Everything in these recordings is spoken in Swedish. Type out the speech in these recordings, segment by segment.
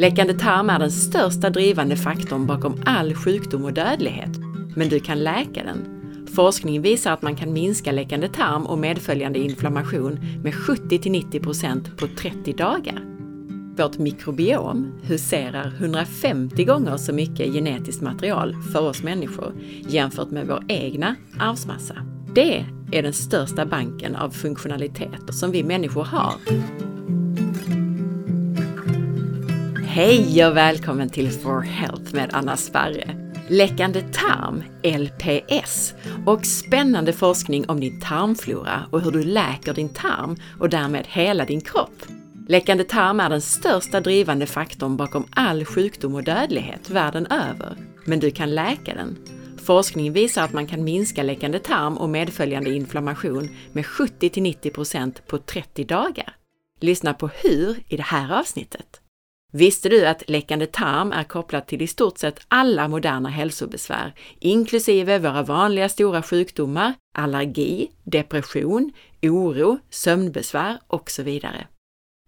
Läckande tarm är den största drivande faktorn bakom all sjukdom och dödlighet, men du kan läka den. Forskning visar att man kan minska läckande tarm och medföljande inflammation med 70-90% på 30 dagar. Vårt mikrobiom huserar 150 gånger så mycket genetiskt material för oss människor jämfört med vår egna arvsmassa. Det är den största banken av funktionaliteter som vi människor har. Hej och välkommen till For Health med Anna Sparre! Läckande tarm, LPS, och spännande forskning om din tarmflora och hur du läker din tarm och därmed hela din kropp. Läckande tarm är den största drivande faktorn bakom all sjukdom och dödlighet världen över. Men du kan läka den. Forskning visar att man kan minska läckande tarm och medföljande inflammation med 70-90% på 30 dagar. Lyssna på hur i det här avsnittet. Visste du att läckande tarm är kopplat till i stort sett alla moderna hälsobesvär, inklusive våra vanliga stora sjukdomar, allergi, depression, oro, sömnbesvär och så vidare.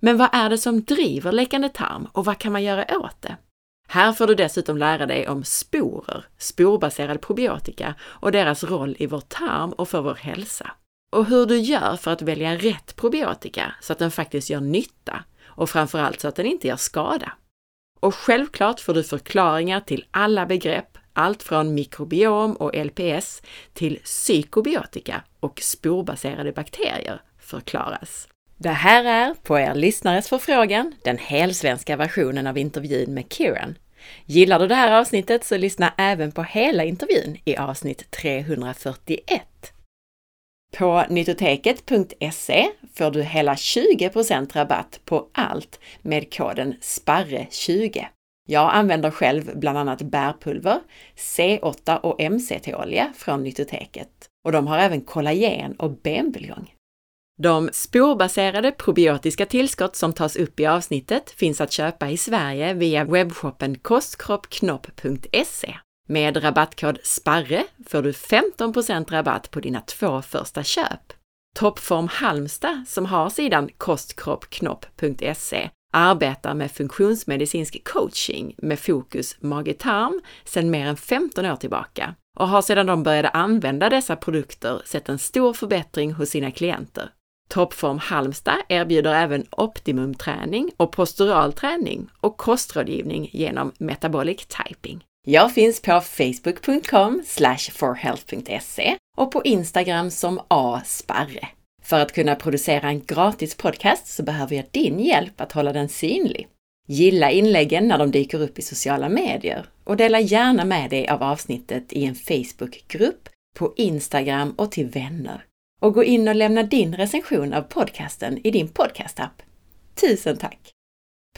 Men vad är det som driver läckande tarm och vad kan man göra åt det? Här får du dessutom lära dig om sporer, sporbaserad probiotika och deras roll i vår tarm och för vår hälsa. Och hur du gör för att välja rätt probiotika så att den faktiskt gör nytta och framförallt så att den inte gör skada. Och självklart får du förklaringar till alla begrepp, allt från mikrobiom och LPS till psykobiotika och sporbaserade bakterier förklaras. Det här är, på er lyssnares förfrågan, den helsvenska versionen av intervjun med Kieran. Gillar du det här avsnittet så lyssna även på hela intervjun i avsnitt 341. På nyttoteket.se får du hela 20% rabatt på allt med koden SPARRE20. Jag använder själv bland annat bärpulver, C8 och MCT-olja från Nyttoteket och de har även kollagen och benbuljong. De sporbaserade probiotiska tillskott som tas upp i avsnittet finns att köpa i Sverige via webbshoppen kostkroppknopp.se. Med rabattkod SPARRE får du 15% rabatt på dina två första köp. Toppform Halmstad, som har sidan kostkroppknopp.se, arbetar med funktionsmedicinsk coaching med fokus mage-tarm sedan mer än 15 år tillbaka och har sedan de började använda dessa produkter sett en stor förbättring hos sina klienter. Toppform Halmstad erbjuder även optimumträning och postural träning och kostrådgivning genom metabolic typing. Jag finns på facebook.com forhealth.se och på Instagram som asparre. För att kunna producera en gratis podcast så behöver jag din hjälp att hålla den synlig. Gilla inläggen när de dyker upp i sociala medier och dela gärna med dig av avsnittet i en Facebookgrupp, på Instagram och till vänner. Och gå in och lämna din recension av podcasten i din podcastapp. Tusen tack!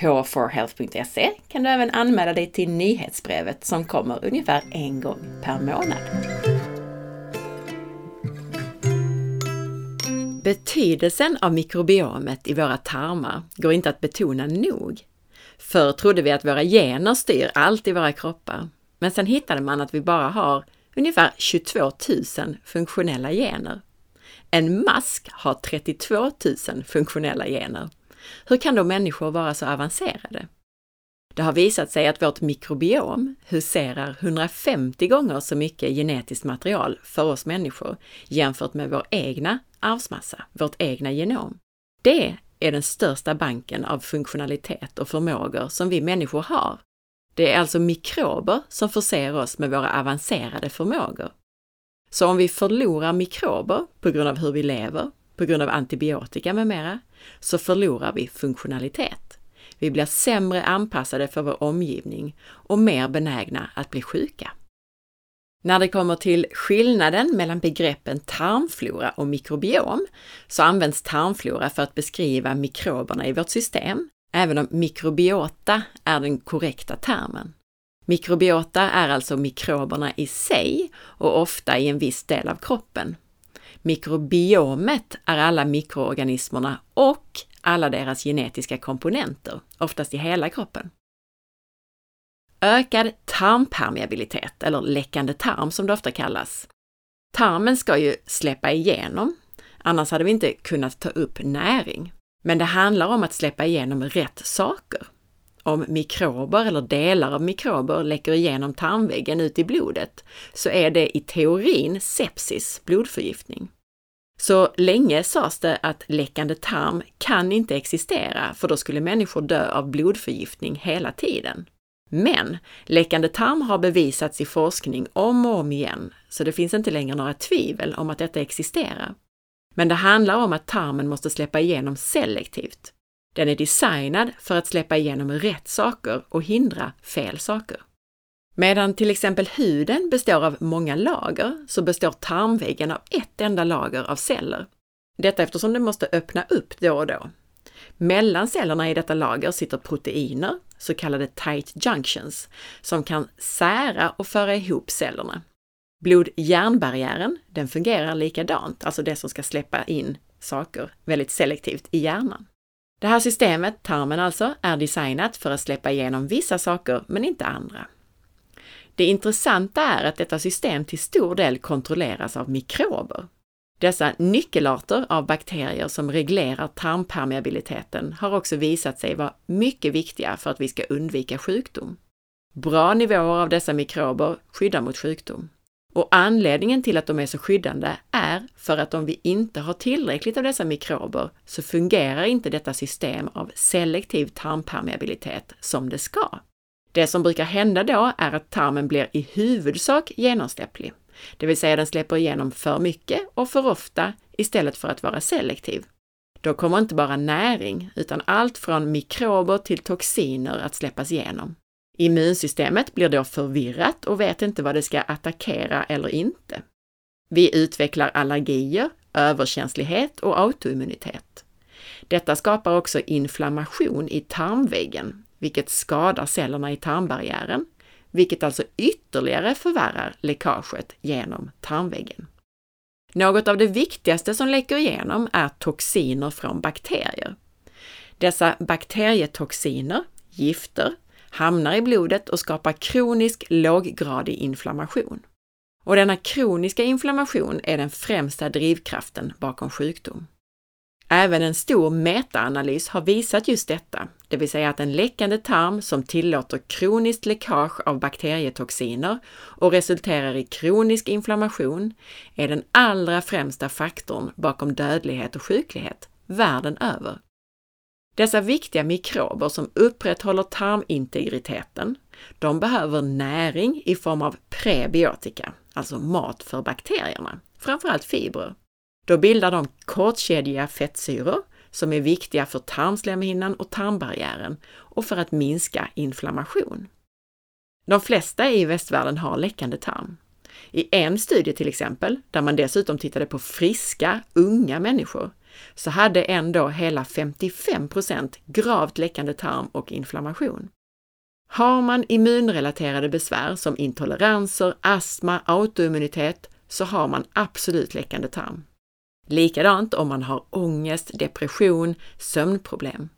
På forhealth.se kan du även anmäla dig till nyhetsbrevet som kommer ungefär en gång per månad. Betydelsen av mikrobiomet i våra tarmar går inte att betona nog. Förr trodde vi att våra gener styr allt i våra kroppar, men sen hittade man att vi bara har ungefär 22 000 funktionella gener. En mask har 32 000 funktionella gener. Hur kan då människor vara så avancerade? Det har visat sig att vårt mikrobiom huserar 150 gånger så mycket genetiskt material för oss människor jämfört med vår egna arvsmassa, vårt egna genom. Det är den största banken av funktionalitet och förmågor som vi människor har. Det är alltså mikrober som förser oss med våra avancerade förmågor. Så om vi förlorar mikrober på grund av hur vi lever, på grund av antibiotika med mera, så förlorar vi funktionalitet. Vi blir sämre anpassade för vår omgivning och mer benägna att bli sjuka. När det kommer till skillnaden mellan begreppen tarmflora och mikrobiom så används tarmflora för att beskriva mikroberna i vårt system, även om mikrobiota är den korrekta termen. Mikrobiota är alltså mikroberna i sig och ofta i en viss del av kroppen. Mikrobiomet är alla mikroorganismerna och alla deras genetiska komponenter, oftast i hela kroppen. Ökad tarmpermeabilitet, eller läckande tarm som det ofta kallas. Tarmen ska ju släppa igenom, annars hade vi inte kunnat ta upp näring. Men det handlar om att släppa igenom rätt saker om mikrober eller delar av mikrober läcker igenom tarmväggen ut i blodet så är det i teorin sepsis, blodförgiftning. Så länge sades det att läckande tarm kan inte existera för då skulle människor dö av blodförgiftning hela tiden. Men läckande tarm har bevisats i forskning om och om igen, så det finns inte längre några tvivel om att detta existerar. Men det handlar om att tarmen måste släppa igenom selektivt. Den är designad för att släppa igenom rätt saker och hindra fel saker. Medan till exempel huden består av många lager så består tarmväggen av ett enda lager av celler. Detta eftersom den måste öppna upp då och då. Mellan cellerna i detta lager sitter proteiner, så kallade tight junctions, som kan sära och föra ihop cellerna. Blod-hjärnbarriären, den fungerar likadant, alltså det som ska släppa in saker väldigt selektivt i hjärnan. Det här systemet, tarmen alltså, är designat för att släppa igenom vissa saker men inte andra. Det intressanta är att detta system till stor del kontrolleras av mikrober. Dessa nyckelarter av bakterier som reglerar tarmpermeabiliteten har också visat sig vara mycket viktiga för att vi ska undvika sjukdom. Bra nivåer av dessa mikrober skyddar mot sjukdom. Och anledningen till att de är så skyddande är för att om vi inte har tillräckligt av dessa mikrober så fungerar inte detta system av selektiv tarmpermeabilitet som det ska. Det som brukar hända då är att tarmen blir i huvudsak genomsläpplig, det vill säga den släpper igenom för mycket och för ofta istället för att vara selektiv. Då kommer inte bara näring, utan allt från mikrober till toxiner att släppas igenom. Immunsystemet blir då förvirrat och vet inte vad det ska attackera eller inte. Vi utvecklar allergier, överkänslighet och autoimmunitet. Detta skapar också inflammation i tarmväggen, vilket skadar cellerna i tarmbarriären, vilket alltså ytterligare förvärrar läckaget genom tarmväggen. Något av det viktigaste som läcker igenom är toxiner från bakterier. Dessa bakterietoxiner, gifter, hamnar i blodet och skapar kronisk låggradig inflammation. Och denna kroniska inflammation är den främsta drivkraften bakom sjukdom. Även en stor metaanalys har visat just detta, det vill säga att en läckande tarm som tillåter kroniskt läckage av bakterietoxiner och resulterar i kronisk inflammation är den allra främsta faktorn bakom dödlighet och sjuklighet världen över. Dessa viktiga mikrober som upprätthåller tarmintegriteten, de behöver näring i form av prebiotika, alltså mat för bakterierna, framförallt fibrer. Då bildar de kortkedjiga fettsyror som är viktiga för tarmslemhinnan och tarmbarriären och för att minska inflammation. De flesta i västvärlden har läckande tarm. I en studie till exempel, där man dessutom tittade på friska, unga människor, så hade ändå hela 55% gravt läckande tarm och inflammation. Har man immunrelaterade besvär som intoleranser, astma, autoimmunitet så har man absolut läckande tarm. Likadant om man har ångest, depression, sömnproblem.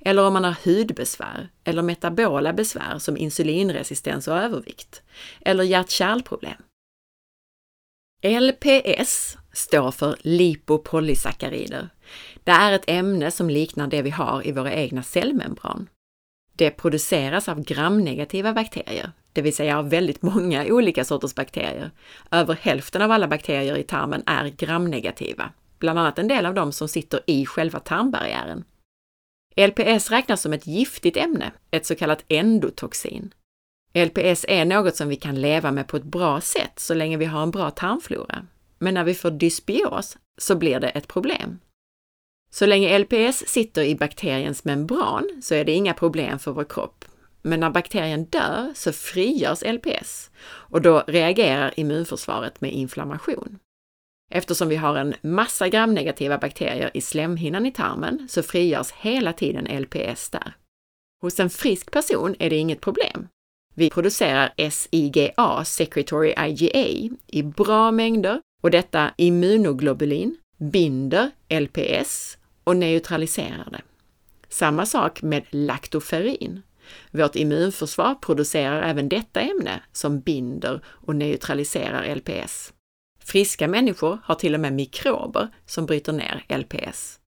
Eller om man har hudbesvär eller metabola besvär som insulinresistens och övervikt. Eller hjärt-kärlproblem. LPS står för lipopolysackarider. Det är ett ämne som liknar det vi har i våra egna cellmembran. Det produceras av gramnegativa bakterier, det vill säga av väldigt många olika sorters bakterier. Över hälften av alla bakterier i tarmen är gramnegativa, bland annat en del av dem som sitter i själva tarmbarriären. LPS räknas som ett giftigt ämne, ett så kallat endotoxin. LPS är något som vi kan leva med på ett bra sätt så länge vi har en bra tarmflora. Men när vi får dysbios så blir det ett problem. Så länge LPS sitter i bakteriens membran så är det inga problem för vår kropp. Men när bakterien dör så frigörs LPS och då reagerar immunförsvaret med inflammation. Eftersom vi har en massa gramnegativa bakterier i slemhinnan i tarmen så frigörs hela tiden LPS där. Hos en frisk person är det inget problem. Vi producerar SIGA, Secretory IgA, i bra mängder och detta immunoglobulin binder LPS och neutraliserar det. Samma sak med laktoferin. Vårt immunförsvar producerar även detta ämne som binder och neutraliserar LPS. Friska människor har till och med mikrober som bryter ner LPS.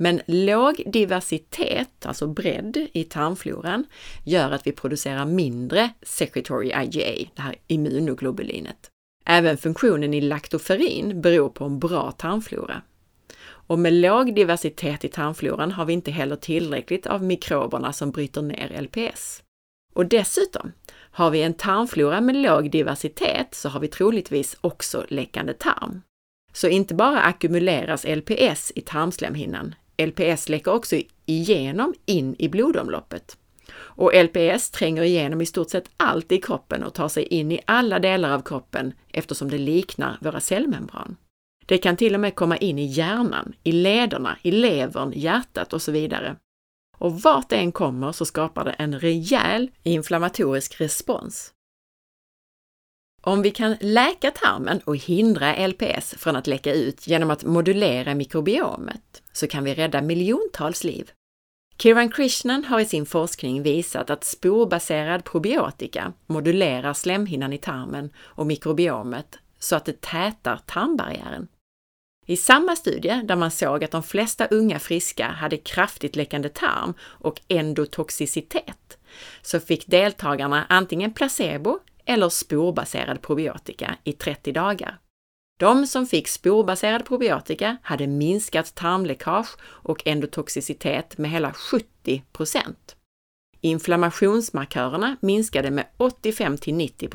Men låg diversitet, alltså bredd i tarmfloran, gör att vi producerar mindre secretory IgA, det här immunoglobulinet. Även funktionen i laktoferin beror på en bra tarmflora. Och med låg diversitet i tarmfloran har vi inte heller tillräckligt av mikroberna som bryter ner LPS. Och dessutom, har vi en tarmflora med låg diversitet så har vi troligtvis också läckande tarm. Så inte bara ackumuleras LPS i tarmslemhinnan, LPS läcker också igenom in i blodomloppet. Och LPS tränger igenom i stort sett allt i kroppen och tar sig in i alla delar av kroppen eftersom det liknar våra cellmembran. Det kan till och med komma in i hjärnan, i lederna, i levern, hjärtat och så vidare. Och vart det än kommer så skapar det en rejäl inflammatorisk respons. Om vi kan läka tarmen och hindra LPS från att läcka ut genom att modulera mikrobiomet så kan vi rädda miljontals liv. Kiran Krishnan har i sin forskning visat att sporbaserad probiotika modulerar slemhinnan i tarmen och mikrobiomet så att det tätar tarmbarriären. I samma studie där man såg att de flesta unga friska hade kraftigt läckande tarm och endotoxicitet, så fick deltagarna antingen placebo eller sporbaserad probiotika i 30 dagar. De som fick sporbaserad probiotika hade minskat tarmläckage och endotoxicitet med hela 70. Inflammationsmarkörerna minskade med 85 till 90.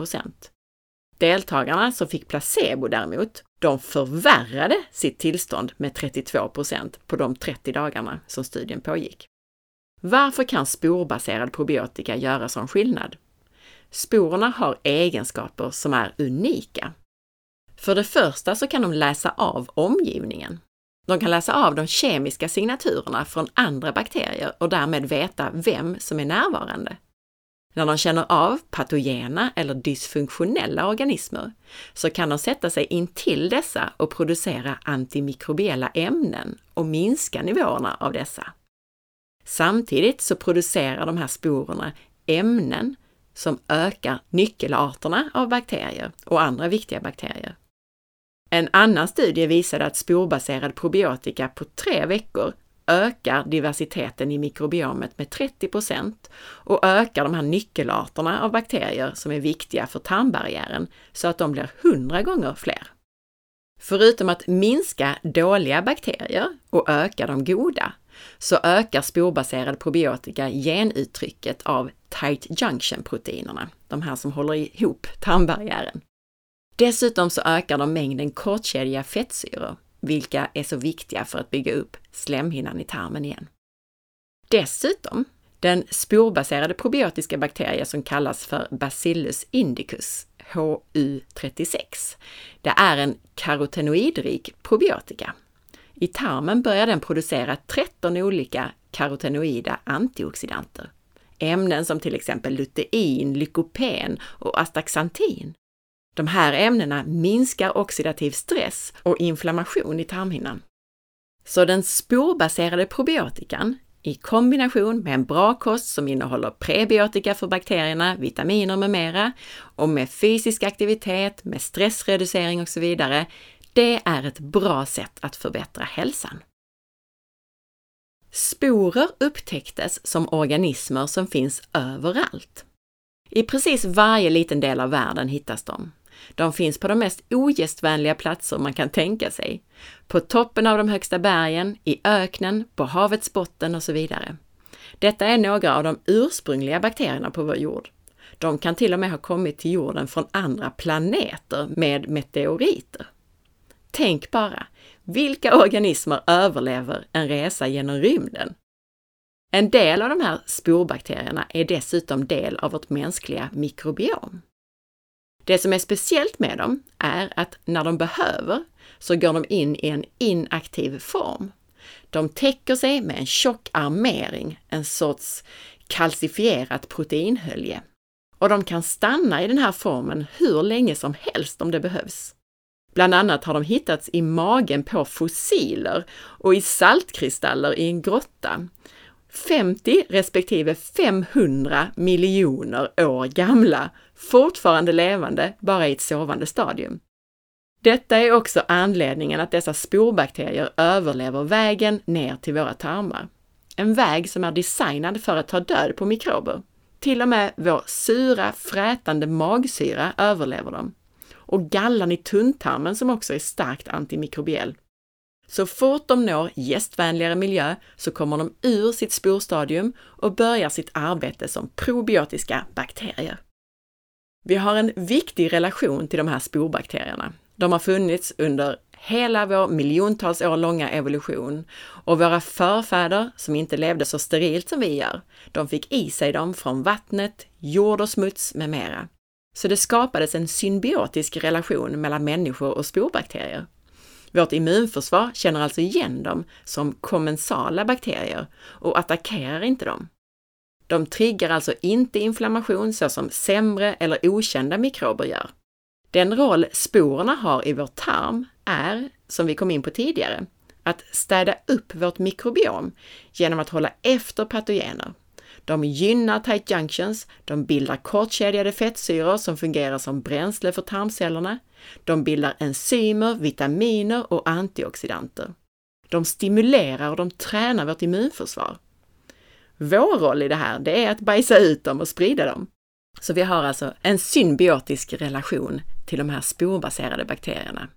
Deltagarna som fick placebo däremot, de förvärrade sitt tillstånd med 32 på de 30 dagarna som studien pågick. Varför kan sporbaserad probiotika göra sån skillnad? Sporerna har egenskaper som är unika. För det första så kan de läsa av omgivningen. De kan läsa av de kemiska signaturerna från andra bakterier och därmed veta vem som är närvarande. När de känner av patogena eller dysfunktionella organismer så kan de sätta sig in till dessa och producera antimikrobiella ämnen och minska nivåerna av dessa. Samtidigt så producerar de här sporerna ämnen som ökar nyckelarterna av bakterier och andra viktiga bakterier. En annan studie visade att sporbaserad probiotika på tre veckor ökar diversiteten i mikrobiomet med 30% och ökar de här nyckelarterna av bakterier som är viktiga för tarmbarriären så att de blir 100 gånger fler. Förutom att minska dåliga bakterier och öka de goda, så ökar sporbaserad probiotika genuttrycket av tight junction-proteinerna, de här som håller ihop tarmbarriären. Dessutom så ökar de mängden kortkedjiga fettsyror, vilka är så viktiga för att bygga upp slemhinnan i tarmen igen. Dessutom, den sporbaserade probiotiska bakterie som kallas för Bacillus indicus, HU36, det är en karotenoidrik probiotika. I tarmen börjar den producera 13 olika karotenoida antioxidanter. Ämnen som till exempel lutein, lykopen och astaxantin. De här ämnena minskar oxidativ stress och inflammation i tarmhinnan. Så den sporbaserade probiotikan i kombination med en bra kost som innehåller prebiotika för bakterierna, vitaminer med mera och med fysisk aktivitet, med stressreducering och så vidare, det är ett bra sätt att förbättra hälsan. Sporer upptäcktes som organismer som finns överallt. I precis varje liten del av världen hittas de. De finns på de mest ogästvänliga platser man kan tänka sig. På toppen av de högsta bergen, i öknen, på havets botten och så vidare. Detta är några av de ursprungliga bakterierna på vår jord. De kan till och med ha kommit till jorden från andra planeter med meteoriter. Tänk bara, vilka organismer överlever en resa genom rymden? En del av de här sporbakterierna är dessutom del av vårt mänskliga mikrobiom. Det som är speciellt med dem är att när de behöver så går de in i en inaktiv form. De täcker sig med en tjock armering, en sorts kalcifierat proteinhölje. Och de kan stanna i den här formen hur länge som helst om det behövs. Bland annat har de hittats i magen på fossiler och i saltkristaller i en grotta. 50 respektive 500 miljoner år gamla, fortfarande levande, bara i ett sovande stadium. Detta är också anledningen att dessa sporbakterier överlever vägen ner till våra tarmar. En väg som är designad för att ta död på mikrober. Till och med vår sura, frätande magsyra överlever dem. Och gallan i tunntarmen som också är starkt antimikrobiell. Så fort de når gästvänligare miljö så kommer de ur sitt sporstadium och börjar sitt arbete som probiotiska bakterier. Vi har en viktig relation till de här sporbakterierna. De har funnits under hela vår miljontals år långa evolution och våra förfäder, som inte levde så sterilt som vi gör, de fick i sig dem från vattnet, jord och smuts med mera. Så det skapades en symbiotisk relation mellan människor och sporbakterier. Vårt immunförsvar känner alltså igen dem som kommensala bakterier och attackerar inte dem. De triggar alltså inte inflammation så som sämre eller okända mikrober gör. Den roll sporerna har i vår tarm är, som vi kom in på tidigare, att städa upp vårt mikrobiom genom att hålla efter patogener. De gynnar tight junctions, de bildar kortkedjade fettsyror som fungerar som bränsle för tarmcellerna. De bildar enzymer, vitaminer och antioxidanter. De stimulerar och de tränar vårt immunförsvar. Vår roll i det här, det är att bajsa ut dem och sprida dem. Så vi har alltså en symbiotisk relation till de här sporbaserade bakterierna.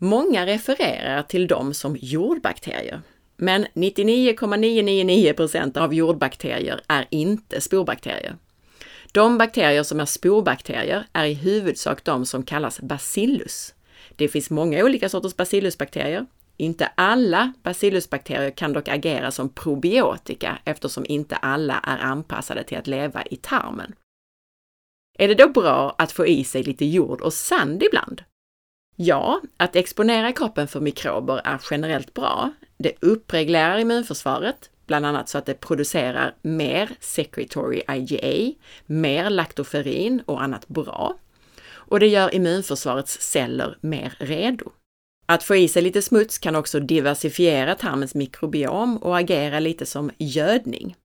Många refererar till dem som jordbakterier, men 99,999% av jordbakterier är inte sporbakterier. De bakterier som är sporbakterier är i huvudsak de som kallas bacillus. Det finns många olika sorters bacillusbakterier. Inte alla bacillusbakterier kan dock agera som probiotika eftersom inte alla är anpassade till att leva i tarmen. Är det då bra att få i sig lite jord och sand ibland? Ja, att exponera kroppen för mikrober är generellt bra. Det uppreglerar immunförsvaret, bland annat så att det producerar mer secretory IgA, mer laktoferin och annat bra. Och det gör immunförsvarets celler mer redo. Att få i sig lite smuts kan också diversifiera tarmens mikrobiom och agera lite som gödning.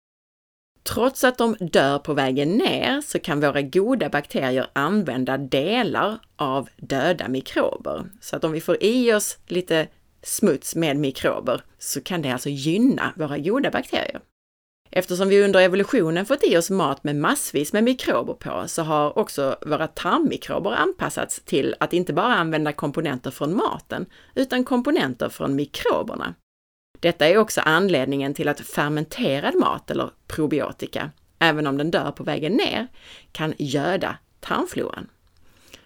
Trots att de dör på vägen ner så kan våra goda bakterier använda delar av döda mikrober. Så att om vi får i oss lite smuts med mikrober så kan det alltså gynna våra goda bakterier. Eftersom vi under evolutionen fått i oss mat med massvis med mikrober på så har också våra tarmmikrober anpassats till att inte bara använda komponenter från maten utan komponenter från mikroberna. Detta är också anledningen till att fermenterad mat eller probiotika, även om den dör på vägen ner, kan göda tarmfloran.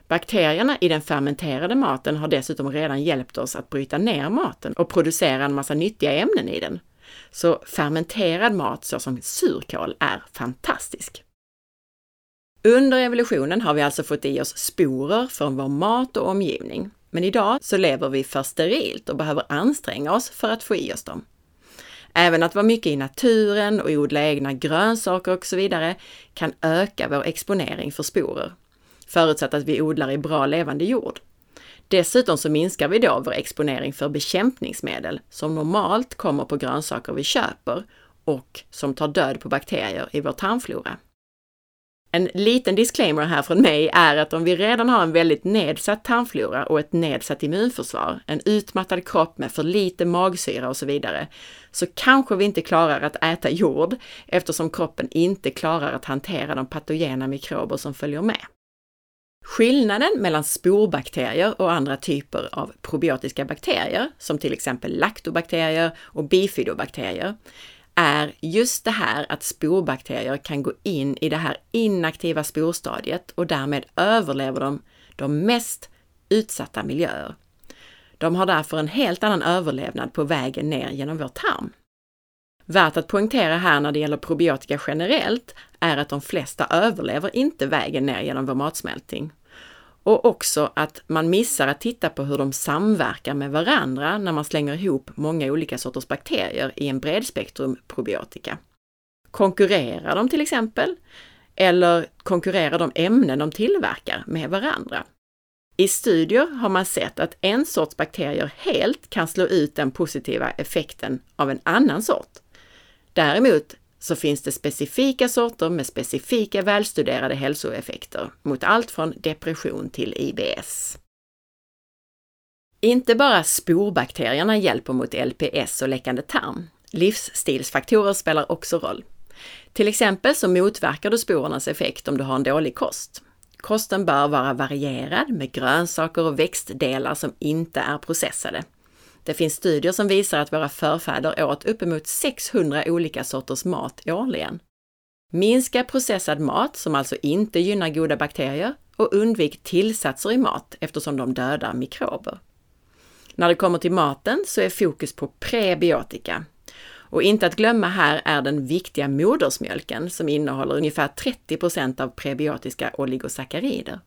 Bakterierna i den fermenterade maten har dessutom redan hjälpt oss att bryta ner maten och producera en massa nyttiga ämnen i den. Så fermenterad mat såsom surkål är fantastisk. Under evolutionen har vi alltså fått i oss sporer från vår mat och omgivning. Men idag så lever vi för sterilt och behöver anstränga oss för att få i oss dem. Även att vara mycket i naturen och odla egna grönsaker och så vidare kan öka vår exponering för sporer, förutsatt att vi odlar i bra levande jord. Dessutom så minskar vi då vår exponering för bekämpningsmedel som normalt kommer på grönsaker vi köper och som tar död på bakterier i vår tarmflora. En liten disclaimer här från mig är att om vi redan har en väldigt nedsatt tarmflora och ett nedsatt immunförsvar, en utmattad kropp med för lite magsyra och så vidare, så kanske vi inte klarar att äta jord eftersom kroppen inte klarar att hantera de patogena mikrober som följer med. Skillnaden mellan sporbakterier och andra typer av probiotiska bakterier, som till exempel laktobakterier och bifidobakterier, är just det här att sporbakterier kan gå in i det här inaktiva sporstadiet och därmed överlever de de mest utsatta miljöer. De har därför en helt annan överlevnad på vägen ner genom vår tarm. Värt att poängtera här när det gäller probiotika generellt är att de flesta överlever inte vägen ner genom vår matsmältning. Och också att man missar att titta på hur de samverkar med varandra när man slänger ihop många olika sorters bakterier i en bredspektrum probiotika. Konkurrerar de till exempel? Eller konkurrerar de ämnen de tillverkar med varandra? I studier har man sett att en sorts bakterier helt kan slå ut den positiva effekten av en annan sort. Däremot så finns det specifika sorter med specifika välstuderade hälsoeffekter mot allt från depression till IBS. Inte bara sporbakterierna hjälper mot LPS och läckande tarm. Livsstilsfaktorer spelar också roll. Till exempel så motverkar du sporernas effekt om du har en dålig kost. Kosten bör vara varierad med grönsaker och växtdelar som inte är processade. Det finns studier som visar att våra förfäder åt uppemot 600 olika sorters mat årligen. Minska processad mat, som alltså inte gynnar goda bakterier, och undvik tillsatser i mat eftersom de dödar mikrober. När det kommer till maten så är fokus på prebiotika. Och inte att glömma här är den viktiga modersmjölken som innehåller ungefär 30% av prebiotiska oligosackarider.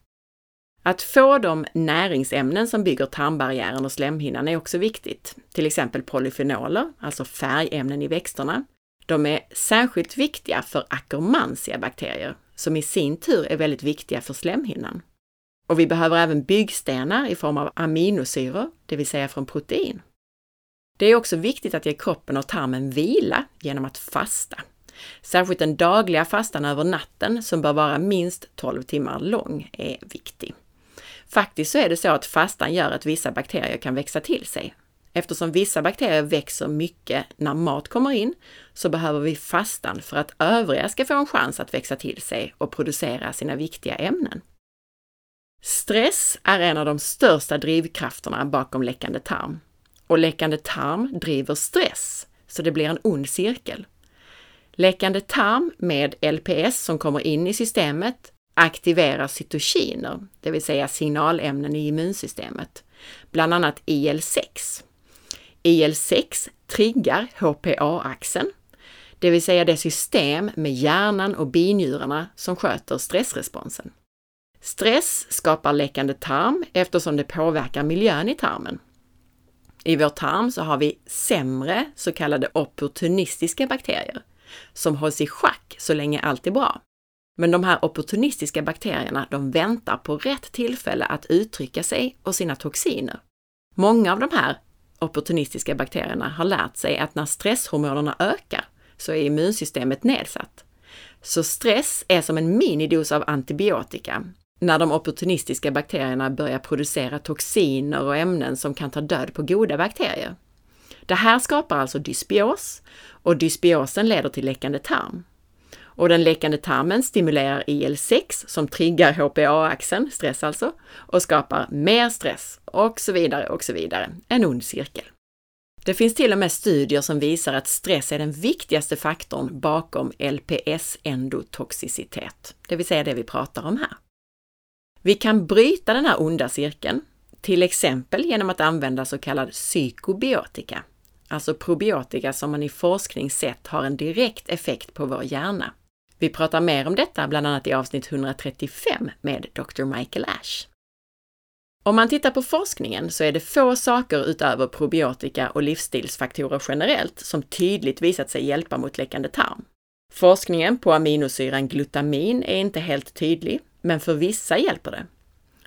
Att få de näringsämnen som bygger tarmbarriären och slemhinnan är också viktigt. Till exempel polyfenoler, alltså färgämnen i växterna. De är särskilt viktiga för Akkermansia-bakterier, som i sin tur är väldigt viktiga för slemhinnan. Och vi behöver även byggstenar i form av aminosyror, det vill säga från protein. Det är också viktigt att ge kroppen och tarmen vila genom att fasta. Särskilt den dagliga fastan över natten, som bör vara minst 12 timmar lång, är viktig. Faktiskt så är det så att fastan gör att vissa bakterier kan växa till sig. Eftersom vissa bakterier växer mycket när mat kommer in så behöver vi fastan för att övriga ska få en chans att växa till sig och producera sina viktiga ämnen. Stress är en av de största drivkrafterna bakom läckande tarm. Och läckande tarm driver stress, så det blir en ond cirkel. Läckande tarm med LPS som kommer in i systemet aktiverar cytokiner, det vill säga signalämnen i immunsystemet, bland annat IL-6. IL-6 triggar HPA-axeln, det vill säga det system med hjärnan och binjurarna som sköter stressresponsen. Stress skapar läckande tarm eftersom det påverkar miljön i tarmen. I vår tarm så har vi sämre så kallade opportunistiska bakterier som hålls i schack så länge allt är bra. Men de här opportunistiska bakterierna, de väntar på rätt tillfälle att uttrycka sig och sina toxiner. Många av de här opportunistiska bakterierna har lärt sig att när stresshormonerna ökar så är immunsystemet nedsatt. Så stress är som en minidos av antibiotika när de opportunistiska bakterierna börjar producera toxiner och ämnen som kan ta död på goda bakterier. Det här skapar alltså dysbios och dysbiosen leder till läckande tarm. Och den läckande tarmen stimulerar IL-6 som triggar HPA-axeln, stress alltså, och skapar mer stress och så vidare och så vidare. En ond cirkel. Det finns till och med studier som visar att stress är den viktigaste faktorn bakom LPS-endotoxicitet, det vill säga det vi pratar om här. Vi kan bryta den här onda cirkeln, till exempel genom att använda så kallad psykobiotika, alltså probiotika som man i forskning sett har en direkt effekt på vår hjärna. Vi pratar mer om detta bland annat i avsnitt 135 med Dr. Michael Ash. Om man tittar på forskningen så är det få saker utöver probiotika och livsstilsfaktorer generellt som tydligt visat sig hjälpa mot läckande tarm. Forskningen på aminosyran glutamin är inte helt tydlig, men för vissa hjälper det.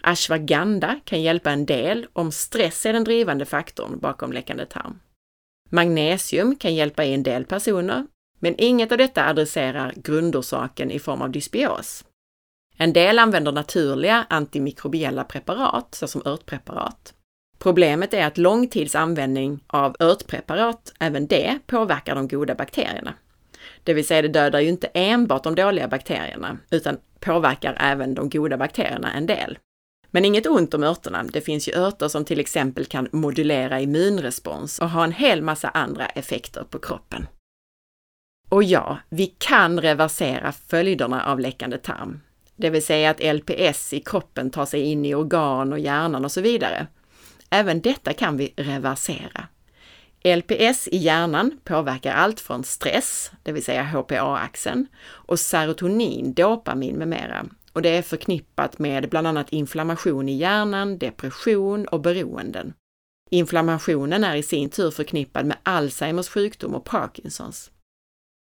Ashwagandha kan hjälpa en del om stress är den drivande faktorn bakom läckande tarm. Magnesium kan hjälpa i en del personer, men inget av detta adresserar grundorsaken i form av dysbios. En del använder naturliga antimikrobiella preparat, såsom örtpreparat. Problemet är att lång tids användning av örtpreparat, även det, påverkar de goda bakterierna. Det vill säga, det dödar ju inte enbart de dåliga bakterierna, utan påverkar även de goda bakterierna en del. Men inget ont om örterna. Det finns ju örter som till exempel kan modulera immunrespons och ha en hel massa andra effekter på kroppen. Och ja, vi kan reversera följderna av läckande tarm. Det vill säga att LPS i kroppen tar sig in i organ och hjärnan och så vidare. Även detta kan vi reversera. LPS i hjärnan påverkar allt från stress, det vill säga HPA-axeln, och serotonin, dopamin med mera. Och det är förknippat med bland annat inflammation i hjärnan, depression och beroenden. Inflammationen är i sin tur förknippad med Alzheimers sjukdom och Parkinsons.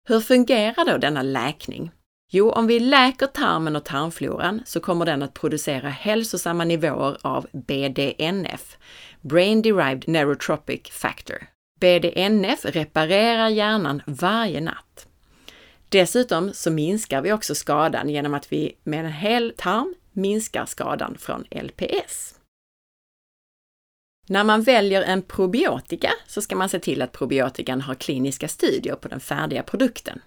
Hur fungerar då denna läkning? Jo, om vi läker tarmen och tarmfloran så kommer den att producera hälsosamma nivåer av BDNF, Brain Derived Neurotropic Factor. BDNF reparerar hjärnan varje natt. Dessutom så minskar vi också skadan genom att vi med en hel tarm minskar skadan från LPS. När man väljer en probiotika så ska man se till att probiotikan har kliniska studier på den färdiga produkten.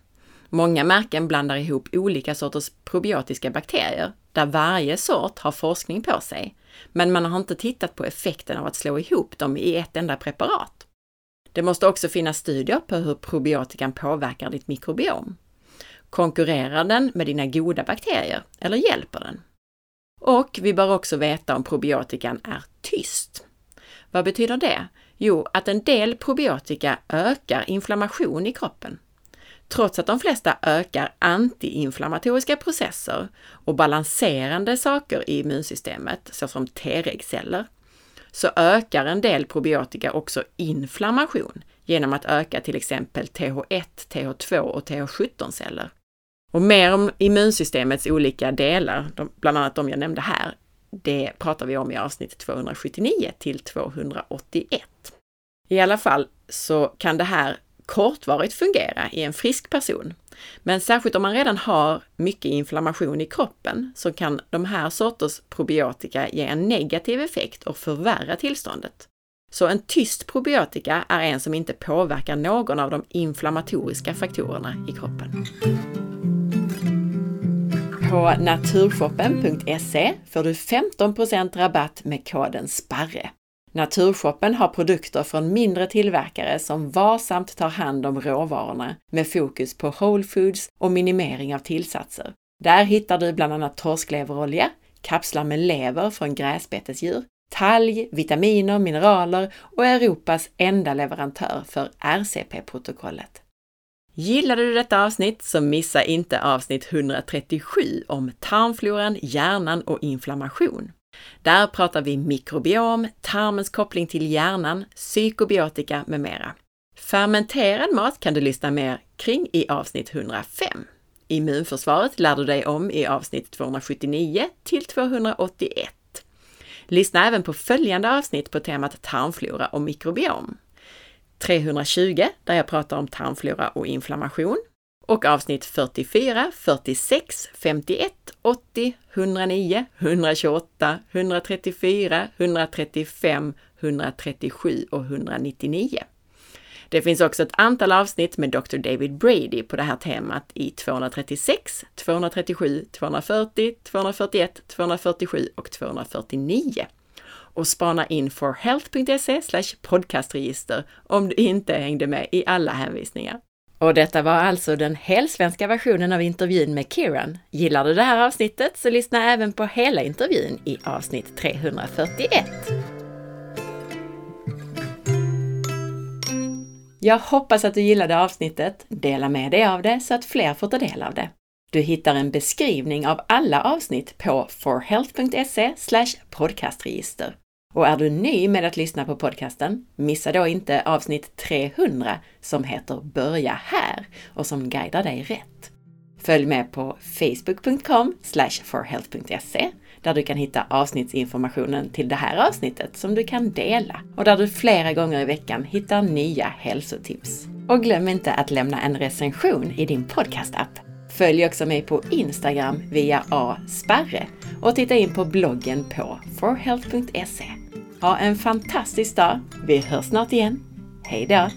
Många märken blandar ihop olika sorters probiotiska bakterier, där varje sort har forskning på sig, men man har inte tittat på effekten av att slå ihop dem i ett enda preparat. Det måste också finnas studier på hur probiotikan påverkar ditt mikrobiom. Konkurrerar den med dina goda bakterier eller hjälper den? Och vi bör också veta om probiotikan är tyst. Vad betyder det? Jo, att en del probiotika ökar inflammation i kroppen. Trots att de flesta ökar antiinflammatoriska processer och balanserande saker i immunsystemet, såsom T-regceller, så ökar en del probiotika också inflammation genom att öka till exempel TH1, TH2 och TH17-celler. Och mer om immunsystemets olika delar, bland annat de jag nämnde här, det pratar vi om i avsnitt 279 till 281. I alla fall så kan det här kortvarigt fungera i en frisk person. Men särskilt om man redan har mycket inflammation i kroppen så kan de här sorters probiotika ge en negativ effekt och förvärra tillståndet. Så en tyst probiotika är en som inte påverkar någon av de inflammatoriska faktorerna i kroppen. På naturshoppen.se får du 15% rabatt med koden SPARRE. Naturshoppen har produkter från mindre tillverkare som varsamt tar hand om råvarorna med fokus på whole foods och minimering av tillsatser. Där hittar du bland annat torskleverolja, kapslar med lever från gräsbetesdjur, talg, vitaminer, mineraler och Europas enda leverantör för RCP-protokollet. Gillade du detta avsnitt så missa inte avsnitt 137 om tarmfloran, hjärnan och inflammation. Där pratar vi mikrobiom, tarmens koppling till hjärnan, psykobiotika med mera. Fermenterad mat kan du lyssna mer kring i avsnitt 105. Immunförsvaret lär du dig om i avsnitt 279 till 281. Lyssna även på följande avsnitt på temat tarmflora och mikrobiom. 320 där jag pratar om tarmflora och inflammation och avsnitt 44, 46, 51, 80, 109, 128, 134, 135, 137 och 199. Det finns också ett antal avsnitt med Dr. David Brady på det här temat i 236, 237, 240, 241, 247 och 249 och spana in forhealth.se podcastregister om du inte hängde med i alla hänvisningar. Och detta var alltså den helsvenska versionen av intervjun med Kieran. Gillar du det här avsnittet så lyssna även på hela intervjun i avsnitt 341. Jag hoppas att du gillade avsnittet. Dela med dig av det så att fler får ta del av det. Du hittar en beskrivning av alla avsnitt på forhealth.se podcastregister. Och är du ny med att lyssna på podcasten, missa då inte avsnitt 300 som heter Börja här och som guidar dig rätt. Följ med på facebook.com forhealth.se där du kan hitta avsnittsinformationen till det här avsnittet som du kan dela och där du flera gånger i veckan hittar nya hälsotips. Och glöm inte att lämna en recension i din podcastapp. Följ också mig på Instagram via asparre och titta in på bloggen på forhealth.se. Ha en fantastisk dag! Vi hörs snart igen. Hejdå!